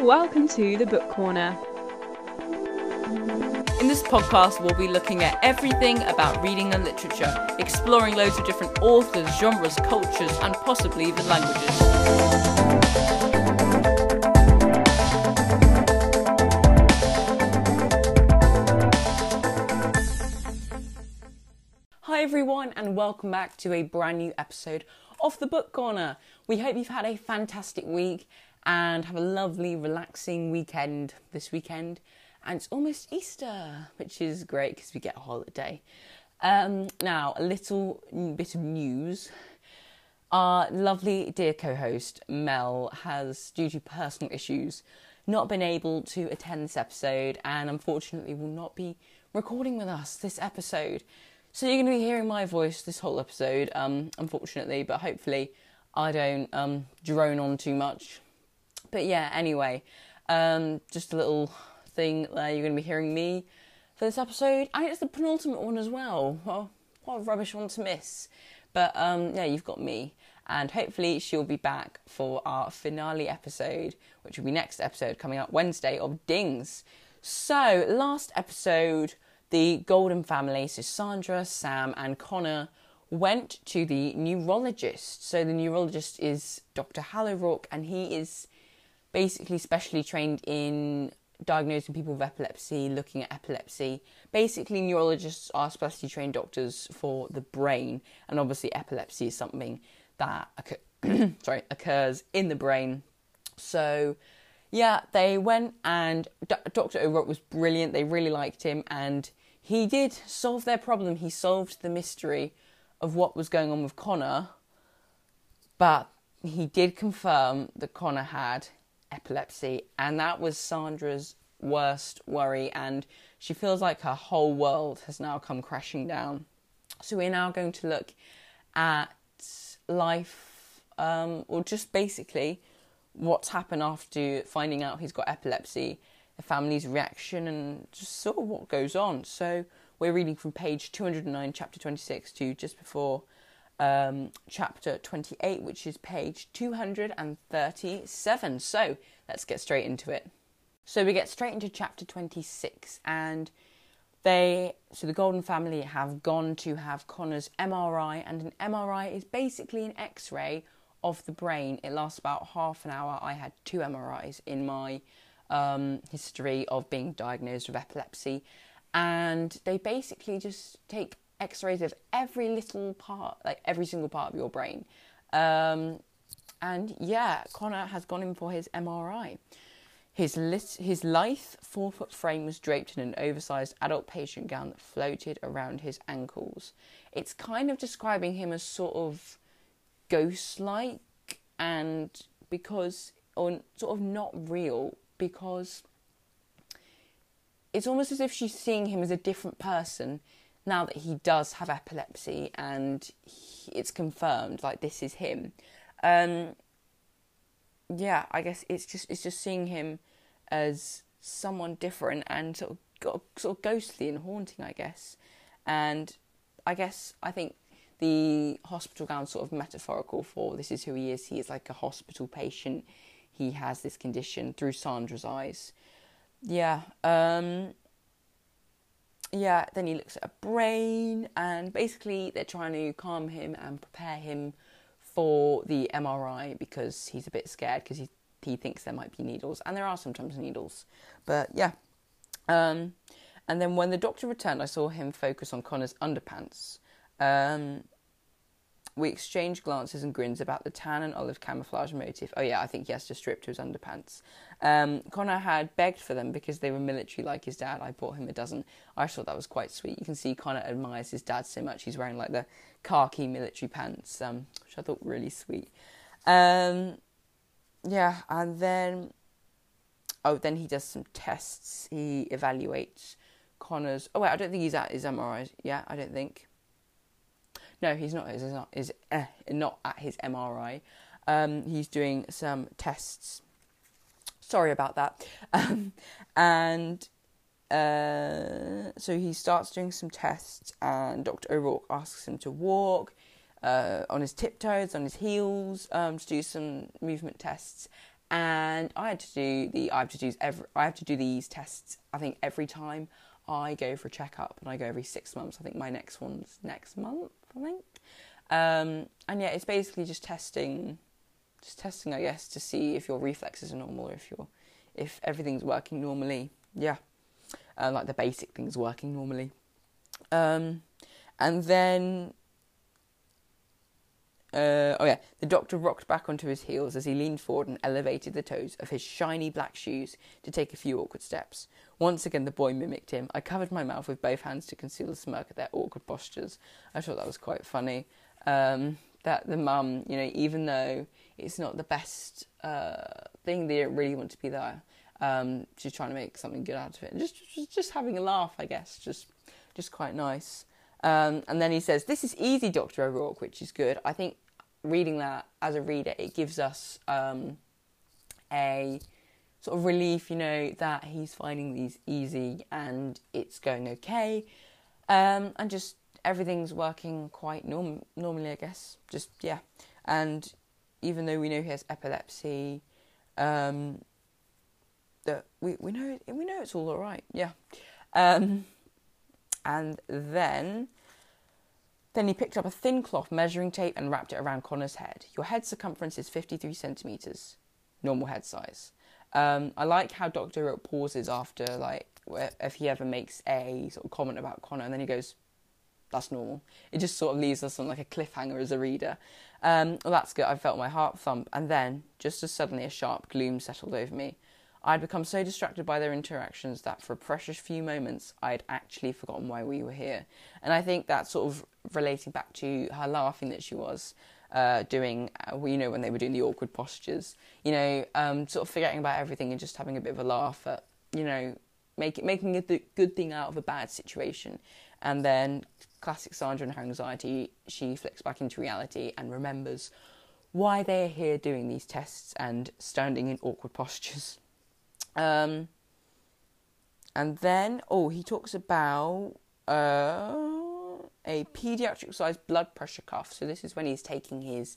Welcome to the Book Corner. In this podcast, we'll be looking at everything about reading and literature, exploring loads of different authors, genres, cultures, and possibly even languages. Hi, everyone, and welcome back to a brand new episode of the Book Corner. We hope you've had a fantastic week and have a lovely, relaxing weekend this weekend. And it's almost Easter, which is great because we get a holiday. Um, now, a little bit of news. Our lovely dear co host, Mel, has, due to personal issues, not been able to attend this episode and unfortunately will not be recording with us this episode. So you're going to be hearing my voice this whole episode, um, unfortunately, but hopefully I don't um, drone on too much. But yeah, anyway, um, just a little thing there. You're going to be hearing me for this episode, and it's the penultimate one as well. Well, what a rubbish one to miss. But um, yeah, you've got me, and hopefully she'll be back for our finale episode, which will be next episode coming up Wednesday of Dings. So last episode, the Golden family, so Sandra, Sam, and Connor went to the neurologist. So the neurologist is Dr. Hal and he is basically specially trained in diagnosing people with epilepsy, looking at epilepsy. Basically, neurologists are specially trained doctors for the brain, and obviously, epilepsy is something that occur- sorry occurs in the brain. So, yeah, they went, and Dr. O'Rourke was brilliant. They really liked him, and he did solve their problem. He solved the mystery of what was going on with Connor, but he did confirm that Connor had epilepsy, and that was Sandra's worst worry, and she feels like her whole world has now come crashing down. So we're now going to look at life, um, or just basically what's happened after finding out he's got epilepsy, the family's reaction, and just sort of what goes on. So we're reading from page 209, chapter 26, to just before um, chapter 28, which is page 237. So let's get straight into it. So we get straight into chapter 26, and they, so the Golden family have gone to have Connor's MRI, and an MRI is basically an x ray of the brain. It lasts about half an hour. I had two MRIs in my um, history of being diagnosed with epilepsy, and they basically just take x-rays of every little part like every single part of your brain um, and yeah connor has gone in for his mri his, lit- his lithe four foot frame was draped in an oversized adult patient gown that floated around his ankles it's kind of describing him as sort of ghost like and because or sort of not real because it's almost as if she's seeing him as a different person now that he does have epilepsy and he, it's confirmed like this is him. Um, yeah i guess it's just it's just seeing him as someone different and sort of sort of ghostly and haunting i guess. And i guess i think the hospital gown sort of metaphorical for this is who he is he is like a hospital patient he has this condition through sandra's eyes yeah um, yeah, then he looks at a brain, and basically they're trying to calm him and prepare him for the MRI because he's a bit scared because he he thinks there might be needles, and there are sometimes needles. But yeah, um, and then when the doctor returned, I saw him focus on Connor's underpants. Um, we exchanged glances and grins about the tan and olive camouflage motif. Oh yeah, I think he has to strip to his underpants. Um, Connor had begged for them because they were military like his dad. I bought him a dozen. I thought that was quite sweet. You can see Connor admires his dad so much. He's wearing like the khaki military pants, um, which I thought really sweet. Um, yeah, and then oh, then he does some tests. He evaluates Connor's. Oh wait, I don't think he's at his MRI. Yeah, I don't think. No, he's not. He's not. Is uh, not at his MRI. Um, he's doing some tests. Sorry about that. Um, and uh, so he starts doing some tests, and Dr. O'Rourke asks him to walk. uh, on his tiptoes, on his heels, um, to do some movement tests. And I had to do the I have to do every I have to do these tests. I think every time I go for a checkup, and I go every six months. I think my next one's next month. I think. Um, and yeah, it's basically just testing, just testing, I guess, to see if your reflexes are normal or if you're, if everything's working normally. Yeah, uh, like the basic things working normally. Um, and then uh, oh yeah, the doctor rocked back onto his heels as he leaned forward and elevated the toes of his shiny black shoes to take a few awkward steps. Once again, the boy mimicked him. I covered my mouth with both hands to conceal the smirk at their awkward postures. I thought that was quite funny. Um, that the mum, you know, even though it's not the best uh, thing, they don't really want to be there. Um, she's trying to make something good out of it. Just, just, just having a laugh, I guess. Just, just quite nice. Um, and then he says, This is easy, Dr. O'Rourke, which is good. I think reading that as a reader, it gives us um, a sort of relief, you know, that he's finding these easy and it's going okay. Um, and just everything's working quite norm- normally, I guess. Just, yeah. And even though we know he has epilepsy, um, that we, we know we know it's all alright, yeah. And then then he picked up a thin cloth measuring tape and wrapped it around Connor's head. Your head circumference is 53 centimeters, normal head size. Um, I like how Doctor pauses after, like, if he ever makes a sort of comment about Connor, and then he goes, "That's normal." It just sort of leaves us on like a cliffhanger as a reader. Um, well, that's good. I felt my heart thump, and then, just as suddenly, a sharp gloom settled over me. I had become so distracted by their interactions that for a precious few moments I had actually forgotten why we were here. And I think that's sort of relating back to her laughing that she was uh, doing, uh, you know, when they were doing the awkward postures, you know, um, sort of forgetting about everything and just having a bit of a laugh at, you know, make, making a good thing out of a bad situation. And then, classic Sandra and her anxiety, she flicks back into reality and remembers why they are here doing these tests and standing in awkward postures. Um, and then, oh, he talks about uh, a pediatric sized blood pressure cuff. So, this is when he's taking his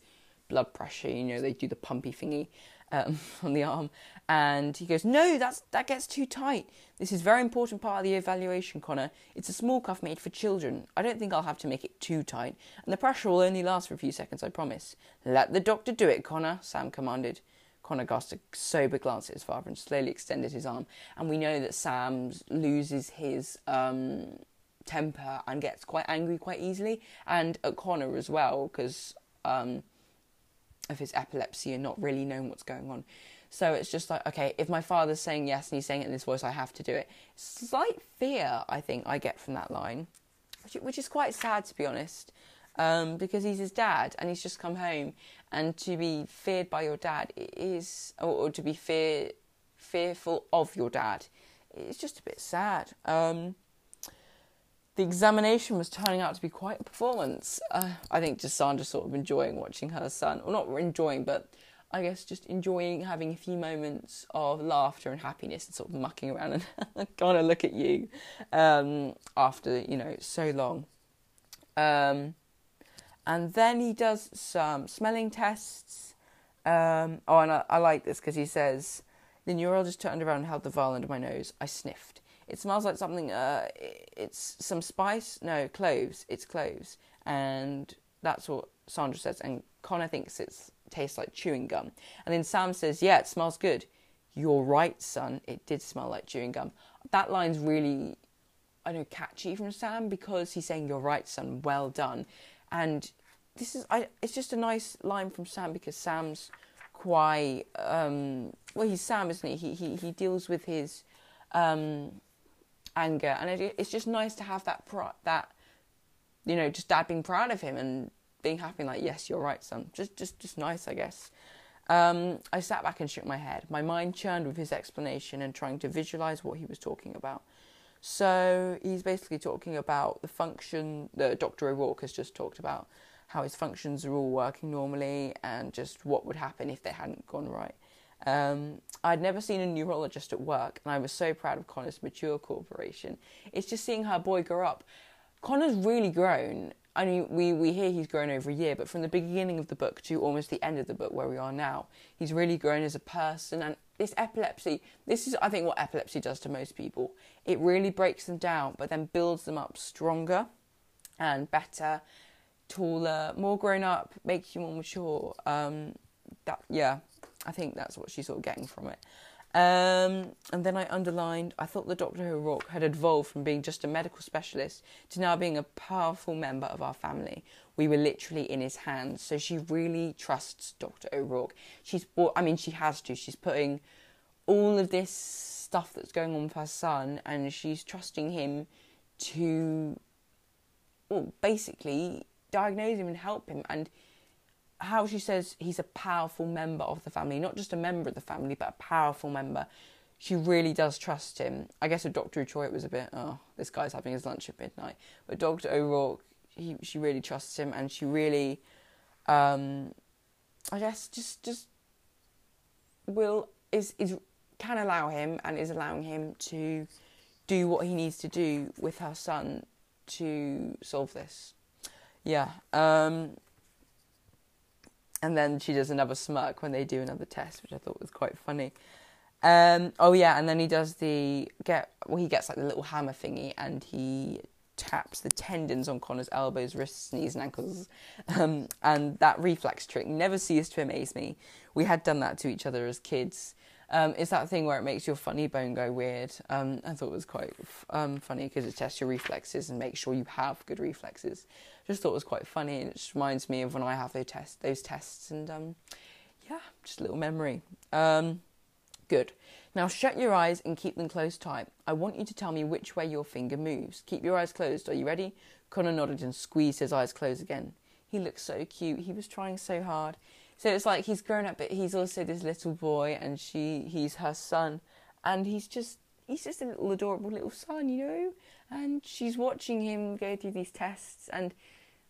blood pressure, you know, they do the pumpy thingy um, on the arm. And he goes, No, that's, that gets too tight. This is very important part of the evaluation, Connor. It's a small cuff made for children. I don't think I'll have to make it too tight. And the pressure will only last for a few seconds, I promise. Let the doctor do it, Connor, Sam commanded. Connor cast a sober glance at his father and slowly extended his arm. And we know that Sam loses his um, temper and gets quite angry quite easily, and at Connor as well because um, of his epilepsy and not really knowing what's going on. So it's just like, okay, if my father's saying yes and he's saying it in this voice, I have to do it. Slight fear, I think, I get from that line, which, which is quite sad to be honest um, because he's his dad and he's just come home. And to be feared by your dad is, or, or to be fear, fearful of your dad, is just a bit sad. Um, the examination was turning out to be quite a performance. Uh, I think just Sandra sort of enjoying watching her son, or not enjoying, but I guess just enjoying having a few moments of laughter and happiness and sort of mucking around and kind of look at you um, after you know so long. Um, and then he does some smelling tests. Um, oh, and I, I like this because he says, The neurologist turned around and held the vial under my nose. I sniffed. It smells like something, uh, it's some spice. No, cloves. It's cloves. And that's what Sandra says. And Connor thinks it tastes like chewing gum. And then Sam says, Yeah, it smells good. You're right, son. It did smell like chewing gum. That line's really, I know, catchy from Sam because he's saying, You're right, son. Well done and this is I, it's just a nice line from Sam because Sam's quite um, well he's Sam isn't he? He he, he deals with his um, anger. And it, it's just nice to have that pro- that you know just dad being proud of him and being happy like yes you're right son. Just just just nice I guess. Um, I sat back and shook my head. My mind churned with his explanation and trying to visualize what he was talking about so he's basically talking about the function that Dr. O'Rourke has just talked about, how his functions are all working normally, and just what would happen if they hadn't gone right. Um, I'd never seen a neurologist at work, and I was so proud of Connor's mature cooperation. It's just seeing her boy grow up. Connor's really grown, I mean, we, we hear he's grown over a year, but from the beginning of the book to almost the end of the book where we are now, he's really grown as a person. And this epilepsy, this is, I think, what epilepsy does to most people. It really breaks them down, but then builds them up stronger and better, taller, more grown up, makes you more mature. Um, that, yeah, I think that's what she's sort of getting from it. Um, and then I underlined, I thought the Dr. O'Rourke had evolved from being just a medical specialist to now being a powerful member of our family. We were literally in his hands. So she really trusts Dr. O'Rourke. She's, I mean, she has to. She's putting all of this stuff that's going on with her son and she's trusting him to, well, basically diagnose him and help him. And how she says he's a powerful member of the family, not just a member of the family, but a powerful member. She really does trust him. I guess with Dr. Troy, it was a bit, oh, this guy's having his lunch at midnight. But Dr. O'Rourke, he, she really trusts him, and she really, um, I guess, just just will is is can allow him and is allowing him to do what he needs to do with her son to solve this. Yeah. Um, and then she does another smirk when they do another test, which I thought was quite funny. Um, oh yeah, and then he does the get well, he gets like the little hammer thingy, and he taps the tendons on Connor's elbows, wrists, knees, and ankles. Um, and that reflex trick never ceased to amaze me. We had done that to each other as kids. Um, it's that thing where it makes your funny bone go weird. Um, I thought it was quite um, funny because it tests your reflexes and makes sure you have good reflexes. Just thought it was quite funny and it just reminds me of when I have those tests. Those tests and um, yeah, just a little memory. Um, good. Now shut your eyes and keep them closed tight. I want you to tell me which way your finger moves. Keep your eyes closed. Are you ready? Connor nodded and squeezed his eyes closed again. He looked so cute. He was trying so hard. So it's like he's grown up, but he's also this little boy, and she he's her son, and he's just he's just a little adorable little son, you know. And she's watching him go through these tests, and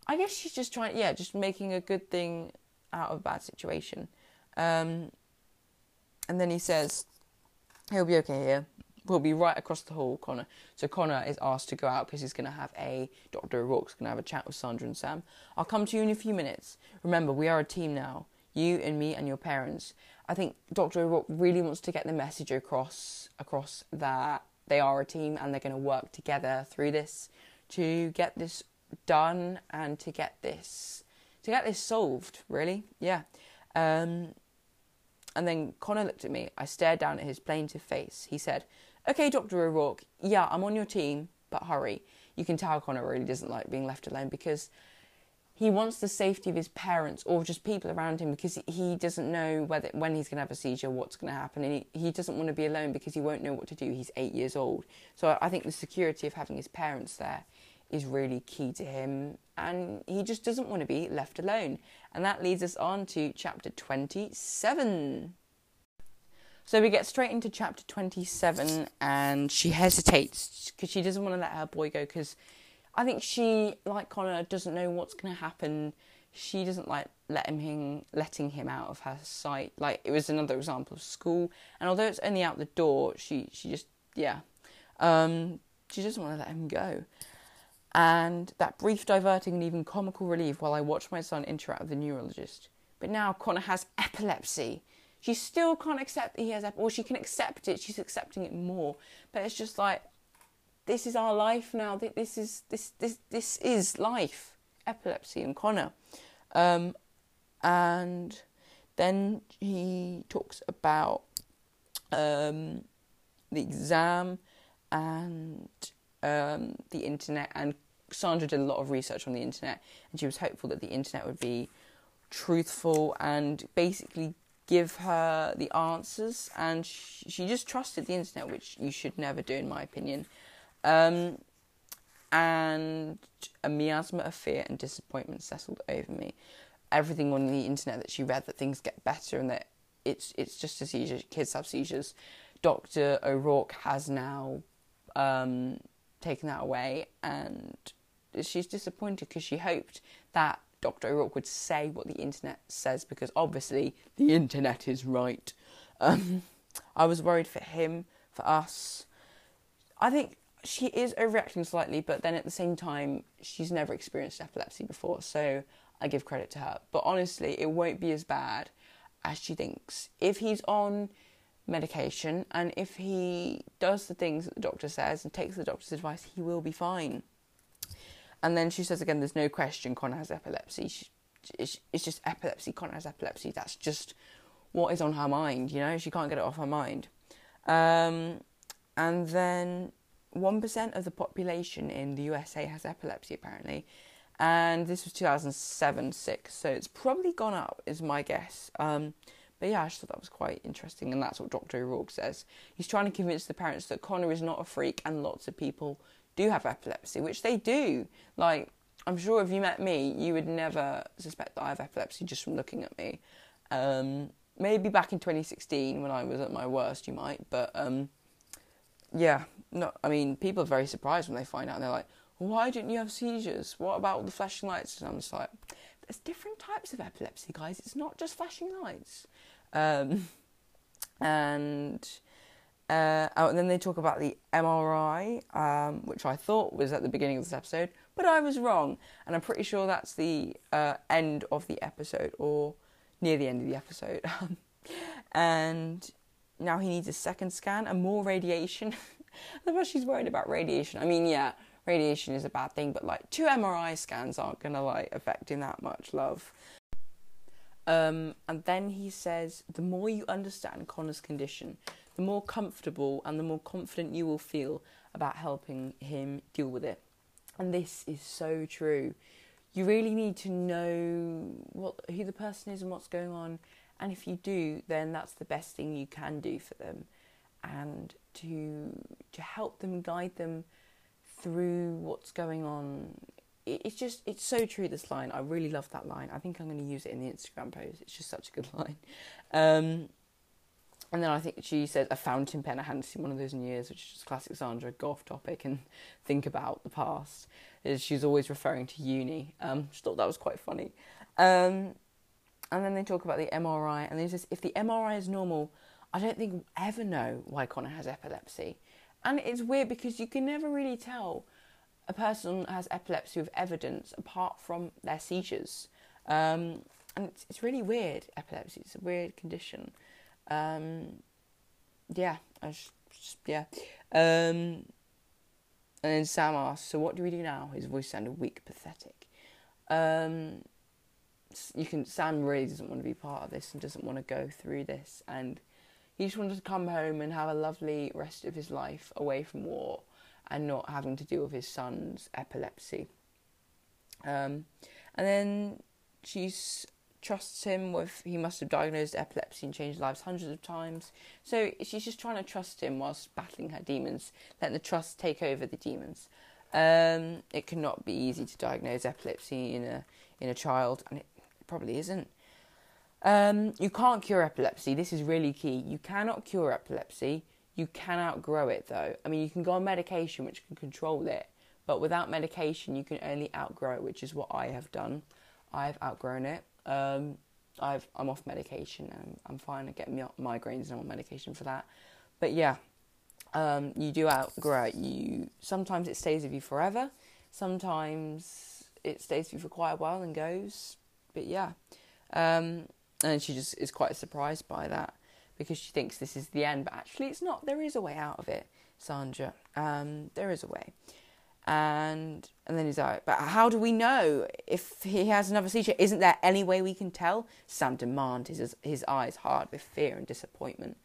I guess she's just trying, yeah, just making a good thing out of a bad situation. Um, and then he says, "He'll be okay here. We'll be right across the hall, Connor." So Connor is asked to go out because he's going to have a Doctor O'Rourke's going to have a chat with Sandra and Sam. I'll come to you in a few minutes. Remember, we are a team now you and me and your parents. I think Dr. O'Rourke really wants to get the message across across that they are a team and they're going to work together through this to get this done and to get this to get this solved. Really, yeah. Um, and then Connor looked at me. I stared down at his plaintive face. He said, "Okay, Doctor O'Rourke. Yeah, I'm on your team, but hurry." You can tell Connor really doesn't like being left alone because he wants the safety of his parents or just people around him because he doesn't know whether when he's going to have a seizure, what's going to happen, and he, he doesn't want to be alone because he won't know what to do. He's eight years old, so I think the security of having his parents there is really key to him, and he just doesn't want to be left alone. And that leads us on to chapter twenty-seven. So we get straight into chapter 27, and she hesitates because she doesn't want to let her boy go because I think she, like Connor, doesn't know what's going to happen. She doesn't like letting him letting him out of her sight. Like it was another example of school, and although it's only out the door, she she just yeah, um, she doesn't want to let him go. And that brief diverting and even comical relief while I watched my son interact with the neurologist. But now Connor has epilepsy. She still can't accept that he has epilepsy, or she can accept it. She's accepting it more, but it's just like this is our life now. This is this this this is life. Epilepsy and Connor, um, and then he talks about um, the exam and um, the internet. And Sandra did a lot of research on the internet, and she was hopeful that the internet would be truthful and basically give her the answers. And she, she just trusted the internet, which you should never do, in my opinion. Um, and a miasma of fear and disappointment settled over me. Everything on the internet that she read that things get better and that it's it's just a seizure. Kids have seizures. Doctor O'Rourke has now um, taken that away, and she's disappointed because she hoped that Doctor O'Rourke would say what the internet says because obviously the internet is right. Um, I was worried for him, for us. I think she is overreacting slightly, but then at the same time, she's never experienced epilepsy before, so I give credit to her. But honestly, it won't be as bad as she thinks. If he's on medication and if he does the things that the doctor says and takes the doctor's advice, he will be fine. And then she says again, there's no question Connor has epilepsy. She, it's, just epilepsy. Connor has epilepsy. That's just what is on her mind, you know? She can't get it off her mind. Um, and then 1% of the population in the USA has epilepsy, apparently. And this was 2007 6, so it's probably gone up, is my guess. Um, but yeah, I just thought that was quite interesting, and that's what Dr. O'Rourke says. He's trying to convince the parents that Connor is not a freak and lots of people do have epilepsy, which they do. Like, I'm sure if you met me, you would never suspect that I have epilepsy just from looking at me. Um, maybe back in 2016 when I was at my worst, you might, but um, yeah, no, I mean, people are very surprised when they find out. And they're like, "Why didn't you have seizures? What about all the flashing lights?" And I'm just like, "There's different types of epilepsy, guys. It's not just flashing lights." Um, and uh, oh, and then they talk about the MRI, um, which I thought was at the beginning of this episode, but I was wrong, and I'm pretty sure that's the uh, end of the episode or near the end of the episode. and now he needs a second scan and more radiation. I love she's worried about radiation. I mean, yeah, radiation is a bad thing, but like two MRI scans aren't gonna like affect him that much, love. Um, and then he says, the more you understand Connor's condition, the more comfortable and the more confident you will feel about helping him deal with it. And this is so true. You really need to know what who the person is and what's going on and if you do, then that's the best thing you can do for them, and to to help them, guide them through what's going on. It's just it's so true. This line, I really love that line. I think I'm going to use it in the Instagram post. It's just such a good line. Um, and then I think she says a fountain pen. I hadn't seen one of those in years, which is just classic Sandra, go off topic and think about the past. She's always referring to uni. Um, just thought that was quite funny. Um, and then they talk about the MRI, and they says if the MRI is normal, I don't think we'll ever know why Connor has epilepsy. And it's weird because you can never really tell a person has epilepsy with evidence apart from their seizures. Um, and it's, it's really weird, epilepsy. It's a weird condition. Um, yeah, just, just, yeah. Um, and then Sam asks, So what do we do now? His voice sounded weak, pathetic. Um, you can Sam really doesn't want to be part of this and doesn't want to go through this and he just wanted to come home and have a lovely rest of his life away from war and not having to deal with his son's epilepsy. Um, and then she trusts him with he must have diagnosed epilepsy and changed lives hundreds of times. So she's just trying to trust him whilst battling her demons, letting the trust take over the demons. Um, it cannot be easy to diagnose epilepsy in a in a child, and it probably isn't. Um, you can't cure epilepsy. This is really key. You cannot cure epilepsy. You can outgrow it, though. I mean, you can go on medication which can control it, but without medication, you can only outgrow it, which is what I have done. I've outgrown it. Um, I've, I'm off medication and I'm fine. I get migraines and I'm on medication for that. But yeah, um, you do outgrow it. You sometimes it stays with you forever. Sometimes it stays with you for quite a while and goes but yeah, um, and she just is quite surprised by that because she thinks this is the end, but actually it's not. There is a way out of it, Sandra. Um, there is a way. And and then he's like, but how do we know if he has another seizure? Isn't there any way we can tell? Sam demanded, his his eyes hard with fear and disappointment.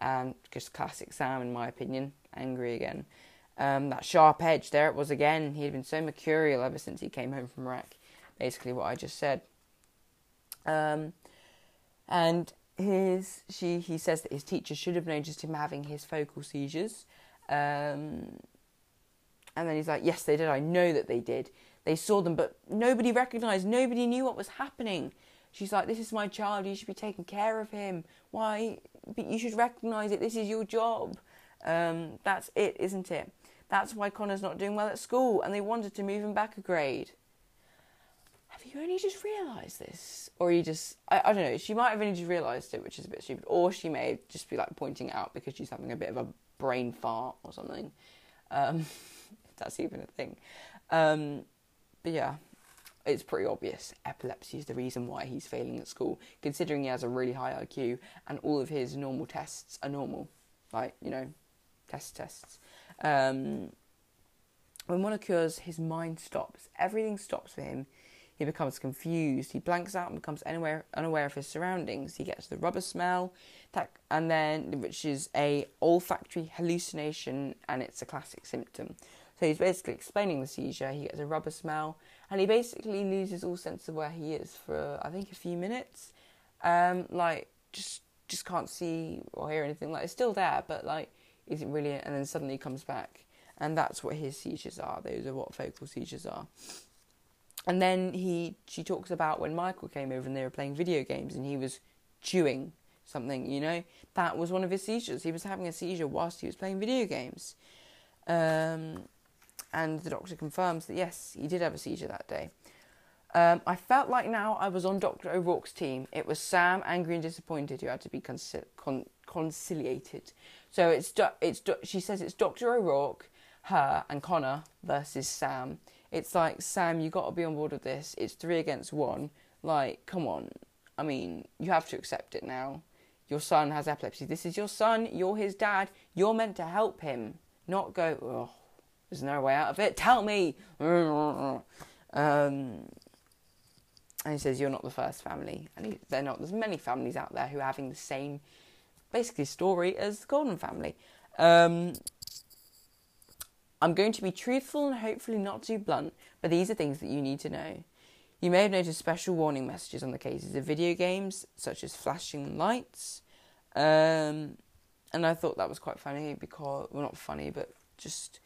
Um, just classic Sam, in my opinion, angry again. Um, that sharp edge, there it was again. He had been so mercurial ever since he came home from Iraq. Basically, what I just said. Um, and his she he says that his teacher should have noticed him having his focal seizures. Um, and then he's like, "Yes, they did. I know that they did. They saw them, but nobody recognized. Nobody knew what was happening." She's like, "This is my child. You should be taking care of him. Why? But you should recognize it. This is your job. Um, that's it, isn't it? That's why Connor's not doing well at school, and they wanted to move him back a grade." You only just realised this? Or you just, I, I don't know, she might have only just realised it, which is a bit stupid. Or she may just be like pointing out because she's having a bit of a brain fart or something. Um, that's even a thing. Um, but yeah, it's pretty obvious. Epilepsy is the reason why he's failing at school, considering he has a really high IQ and all of his normal tests are normal. Like, you know, test tests. Um, when one occurs, his mind stops. Everything stops for him. He becomes confused. He blanks out and becomes unaware, unaware of his surroundings. He gets the rubber smell, that, and then which is a olfactory hallucination, and it's a classic symptom. So he's basically explaining the seizure. He gets a rubber smell, and he basically loses all sense of where he is for I think a few minutes. Um, like just just can't see or hear anything. Like it's still there, but like isn't really. And then suddenly comes back, and that's what his seizures are. Those are what focal seizures are. And then he she talks about when Michael came over and they were playing video games and he was chewing something. You know that was one of his seizures. He was having a seizure whilst he was playing video games. Um, and the doctor confirms that yes, he did have a seizure that day. Um, I felt like now I was on Dr. O'Rourke's team. It was Sam, angry and disappointed, who had to be con- conciliated. So it's do- it's do- she says it's Dr. O'Rourke, her, and Connor versus Sam. It's like Sam, you got to be on board with this. It's three against one. Like, come on. I mean, you have to accept it now. Your son has epilepsy. This is your son. You're his dad. You're meant to help him, not go. Oh, there's no way out of it. Tell me. Um, and he says, You're not the first family. And he, they're not. There's many families out there who are having the same, basically, story as the Golden family. Um, I'm going to be truthful and hopefully not too blunt, but these are things that you need to know. You may have noticed special warning messages on the cases of video games, such as flashing lights. Um, and I thought that was quite funny because, well, not funny, but just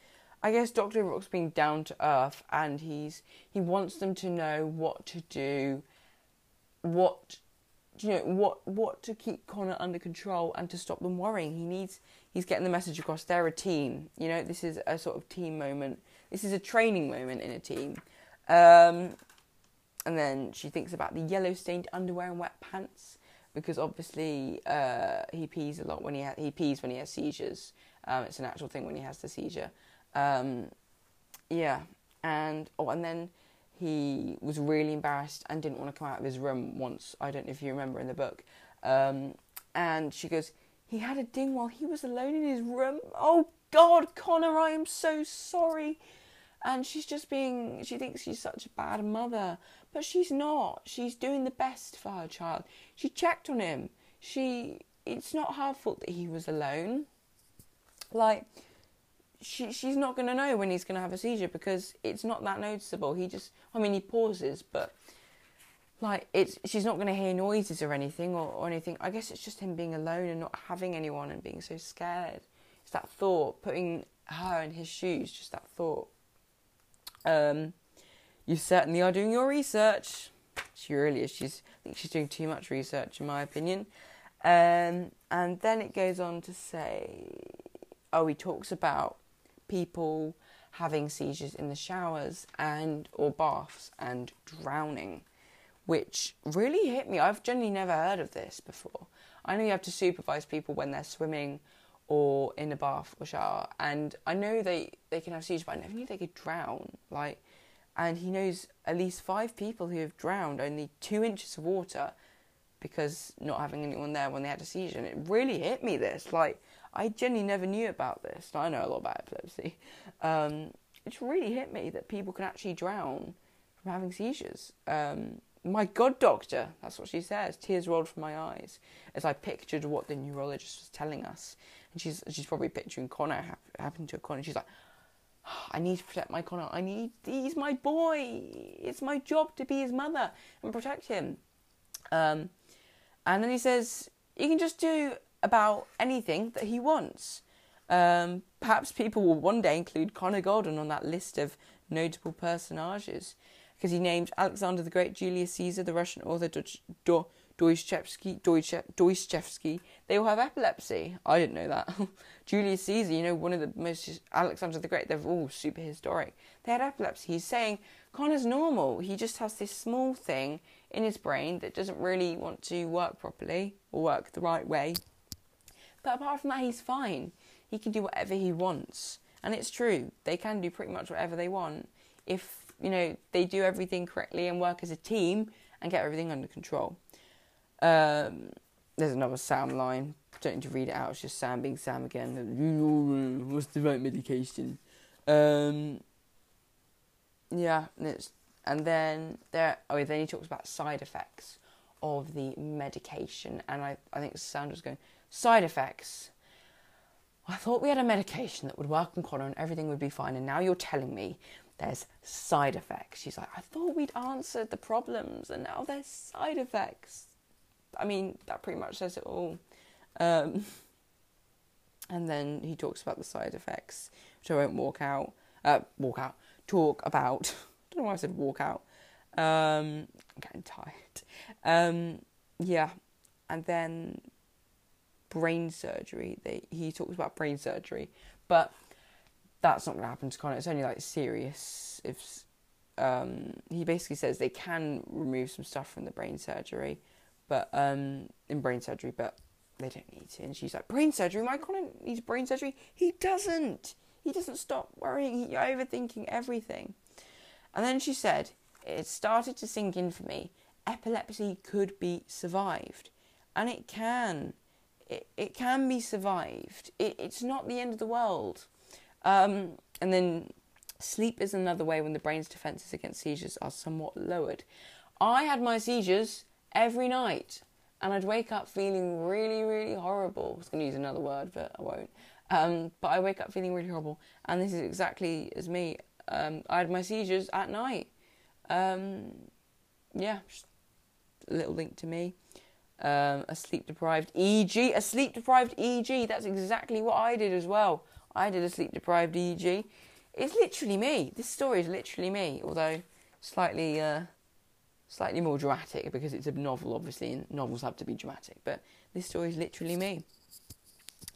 I guess Doctor O'Rourke's being down to earth, and he's he wants them to know what to do, what you know what what to keep Connor under control and to stop them worrying. He needs he's getting the message across. They're a team. You know, this is a sort of team moment. This is a training moment in a team. Um, and then she thinks about the yellow stained underwear and wet pants because obviously uh, he pees a lot when he ha- he pees when he has seizures. Um, it's an actual thing when he has the seizure. Um, yeah, and oh, and then he was really embarrassed and didn't want to come out of his room once. I don't know if you remember in the book. Um, and she goes, he had a ding while he was alone in his room. Oh God, Connor, I am so sorry. And she's just being, she thinks she's such a bad mother, but she's not. She's doing the best for her child. She checked on him. She, it's not her fault that he was alone. Like, she she's not going to know when he's going to have a seizure because it's not that noticeable. He just, I mean, he pauses, but like it's she's not going to hear noises or anything or, or anything. I guess it's just him being alone and not having anyone and being so scared. It's that thought, putting her in his shoes, just that thought. Um, you certainly are doing your research. She really is. She's I think she's doing too much research, in my opinion. Um, and then it goes on to say, oh, he talks about people having seizures in the showers and or baths and drowning, which really hit me. I've generally never heard of this before. I know you have to supervise people when they're swimming or in a bath or shower, and I know they they can have seizures, but I never knew they could drown. Like, and he knows at least five people who have drowned only two inches of water because not having anyone there when they had a seizure. And it really hit me. This like I genuinely never knew about this. I know a lot about epilepsy. Um, it's really hit me that people can actually drown from having seizures. Um, my God, doctor, that's what she says. Tears rolled from my eyes as I pictured what the neurologist was telling us. And she's she's probably picturing Connor happening to Connor. She's like, oh, I need to protect my Connor. I need, he's my boy. It's my job to be his mother and protect him. Um, and then he says, you can just do about anything that he wants. Um, perhaps people will one day include Connor Golden on that list of notable personages because he named Alexander the Great, Julius Caesar, the Russian author Do- Dostoevsky, Dostoevsky. They all have epilepsy. I didn't know that. Julius Caesar, you know, one of the most Alexander the Great. They're all super historic. They had epilepsy. He's saying Connor's normal. He just has this small thing in his brain that doesn't really want to work properly or work the right way. But apart from that, he's fine. He can do whatever he wants. And it's true, they can do pretty much whatever they want if, you know, they do everything correctly and work as a team and get everything under control. Um, there's another Sam line. Don't need to read it out. It's just Sam being Sam again. What's the right medication? Um, yeah, and and then there. Oh, then he talks about side effects of the medication, and I I think Sandra's going side effects. I thought we had a medication that would work on Connor and everything would be fine, and now you're telling me there's side effects. She's like, I thought we'd answered the problems, and now there's side effects. I mean, that pretty much says it all. Um, and then he talks about the side effects, which I won't walk out, uh, walk out, talk about. I don't know why I said walk out. Um, I'm getting tired. Um, yeah, and then brain surgery. They, he talks about brain surgery, but that's not going to happen to Connor. It's only like serious if um, he basically says they can remove some stuff from the brain surgery, but um, in brain surgery, but they don't need to. And she's like, brain surgery? My Connor needs brain surgery. He doesn't. He doesn't stop worrying. You're overthinking everything. And then she said, it started to sink in for me. Epilepsy could be survived, and it can. It, it can be survived. It, it's not the end of the world. Um, and then sleep is another way when the brain's defenses against seizures are somewhat lowered. I had my seizures every night, and I'd wake up feeling really, really horrible. I was going to use another word, but I won't. Um, but I wake up feeling really horrible, and this is exactly as me. Um, I had my seizures at night. Um, yeah, a little link to me. Um, a sleep deprived EEG, a sleep deprived EEG. That's exactly what I did as well. I did a sleep deprived EEG. It's literally me. This story is literally me, although slightly, uh, slightly more dramatic because it's a novel, obviously, and novels have to be dramatic. But this story is literally me.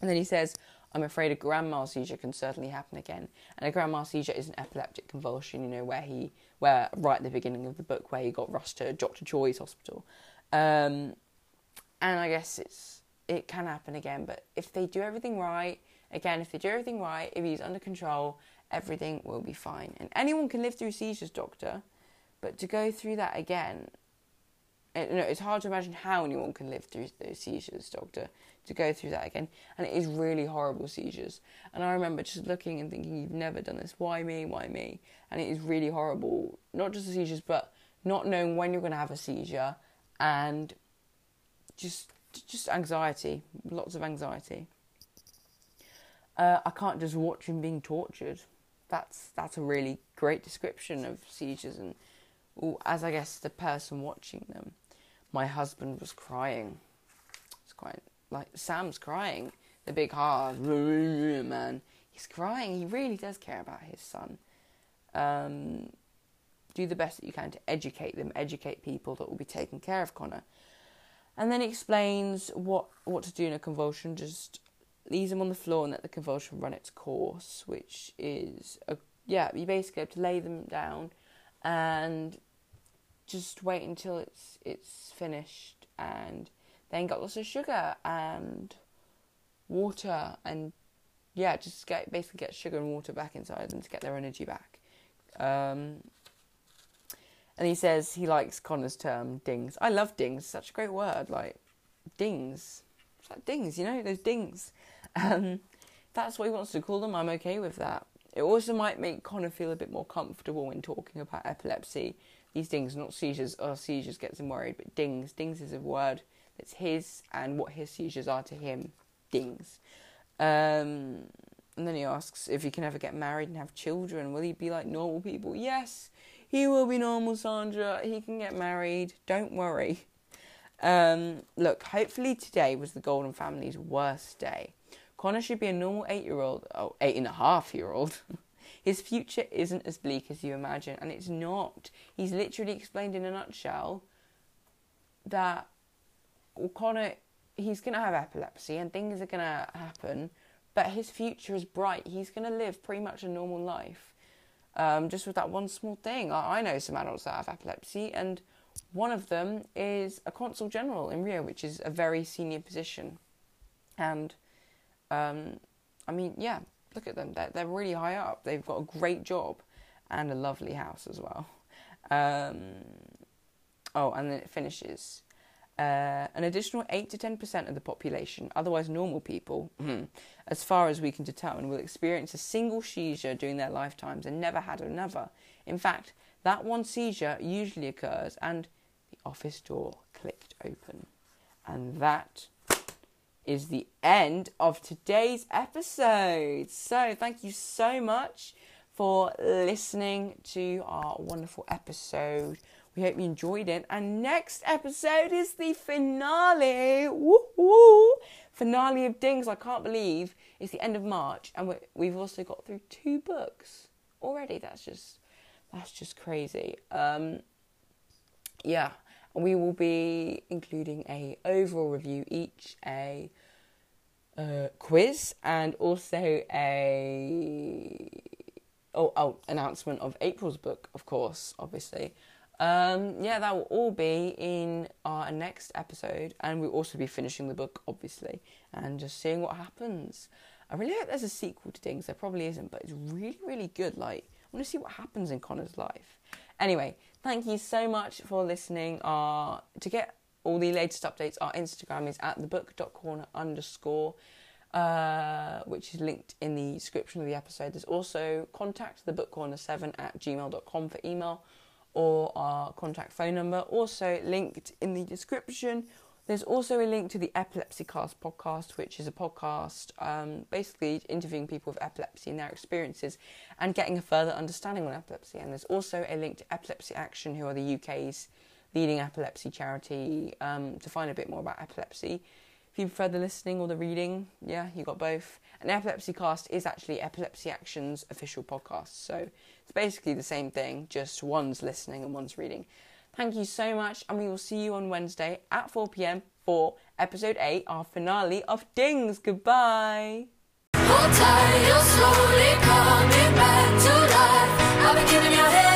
And then he says, I'm afraid a grand mal seizure can certainly happen again. And a grand mal seizure is an epileptic convulsion, you know, where he, where right at the beginning of the book, where he got rushed to Dr. Joy's hospital. Um, and I guess it's it can happen again, but if they do everything right, again, if they do everything right, if he's under control, everything will be fine. And anyone can live through seizures, doctor, but to go through that again, it, no, it's hard to imagine how anyone can live through those seizures, doctor, to go through that again. And it is really horrible seizures. And I remember just looking and thinking, you've never done this. Why me? Why me? And it is really horrible. Not just the seizures, but not knowing when you're going to have a seizure and just just anxiety, lots of anxiety. Uh, I can't just watch him being tortured. That's that's a really great description of seizures, and as I guess the person watching them, my husband was crying. It's quite like Sam's crying. The big heart, man. He's crying. He really does care about his son. Um, do the best that you can to educate them, educate people that will be taking care of Connor and then he explains what what to do in a convulsion. Just leaves him on the floor and let the convulsion run its course, which is a yeah. You basically have to lay them down and just wait until it's it's finished, and then got lots of sugar and water and yeah, just get basically get sugar and water back inside them to get their energy back. Um, and he says he likes Connor's term dings. I love dings. Such a great word. Like dings. It's like dings. You know those dings. Um, that's what he wants to call them. I'm okay with that. It also might make Connor feel a bit more comfortable when talking about epilepsy. These dings, not seizures. Oh, seizures gets him worried, but dings. Dings is a word that's his and what his seizures are to him. Dings. Um, and then he asks if he can ever get married and have children. Will he be like normal people? Yes. He will be normal, Sandra. He can get married. Don't worry. Um, look, hopefully today was the Golden family's worst day. Connor should be a normal eight year old, oh, eight and a half year old. His future isn't as bleak as you imagine, and it's not. He's literally explained in a nutshell that well, Connor, he's going to have epilepsy and things are going to happen, but his future is bright. He's going to live pretty much a normal life um, just with that one small thing. I, I know some adults that have epilepsy, and one of them is a consul general in Rio, which is a very senior position. And um, I mean, yeah, look at them. They're, they're really high up. They've got a great job and a lovely house as well. Um, oh, and then it finishes. Uh, an additional 8 to 10% of the population, otherwise normal people, hmm, as far as we can determine, will experience a single seizure during their lifetimes and never had another. In fact, that one seizure usually occurs and the office door clicked open. And that is the end of today's episode. So, thank you so much for listening to our wonderful episode. We hope you enjoyed it. And next episode is the finale. Woo-hoo! Finale of Dings. I can't believe it's the end of March, and we've also got through two books already. That's just that's just crazy. Um, yeah, we will be including a overall review each, a uh, quiz, and also a oh oh announcement of April's book, of course, obviously. Um, yeah, that will all be in our next episode, and we'll also be finishing the book, obviously, and just seeing what happens. I really hope there's a sequel to Dings. There probably isn't, but it's really, really good. Like, I want to see what happens in Conner's life. Anyway, thank you so much for listening. Uh, to get all the latest updates, our Instagram is at thebook.corner underscore, uh, which is linked in the description of the episode. There's also contact thebookcorner7 at gmail.com for email or our contact phone number, also linked in the description. There's also a link to the Epilepsy Cast podcast, which is a podcast um, basically interviewing people with epilepsy and their experiences and getting a further understanding on epilepsy. And there's also a link to Epilepsy Action, who are the UK's leading epilepsy charity, um, to find a bit more about epilepsy. If you prefer the listening or the reading, yeah, you got both. And Epilepsy Cast is actually Epilepsy Action's official podcast, so it's basically the same thing, just one's listening and one's reading. Thank you so much, and we will see you on Wednesday at 4 pm for episode 8, our finale of Dings. Goodbye. Hold tight, you're slowly coming back to life. I've been giving your head.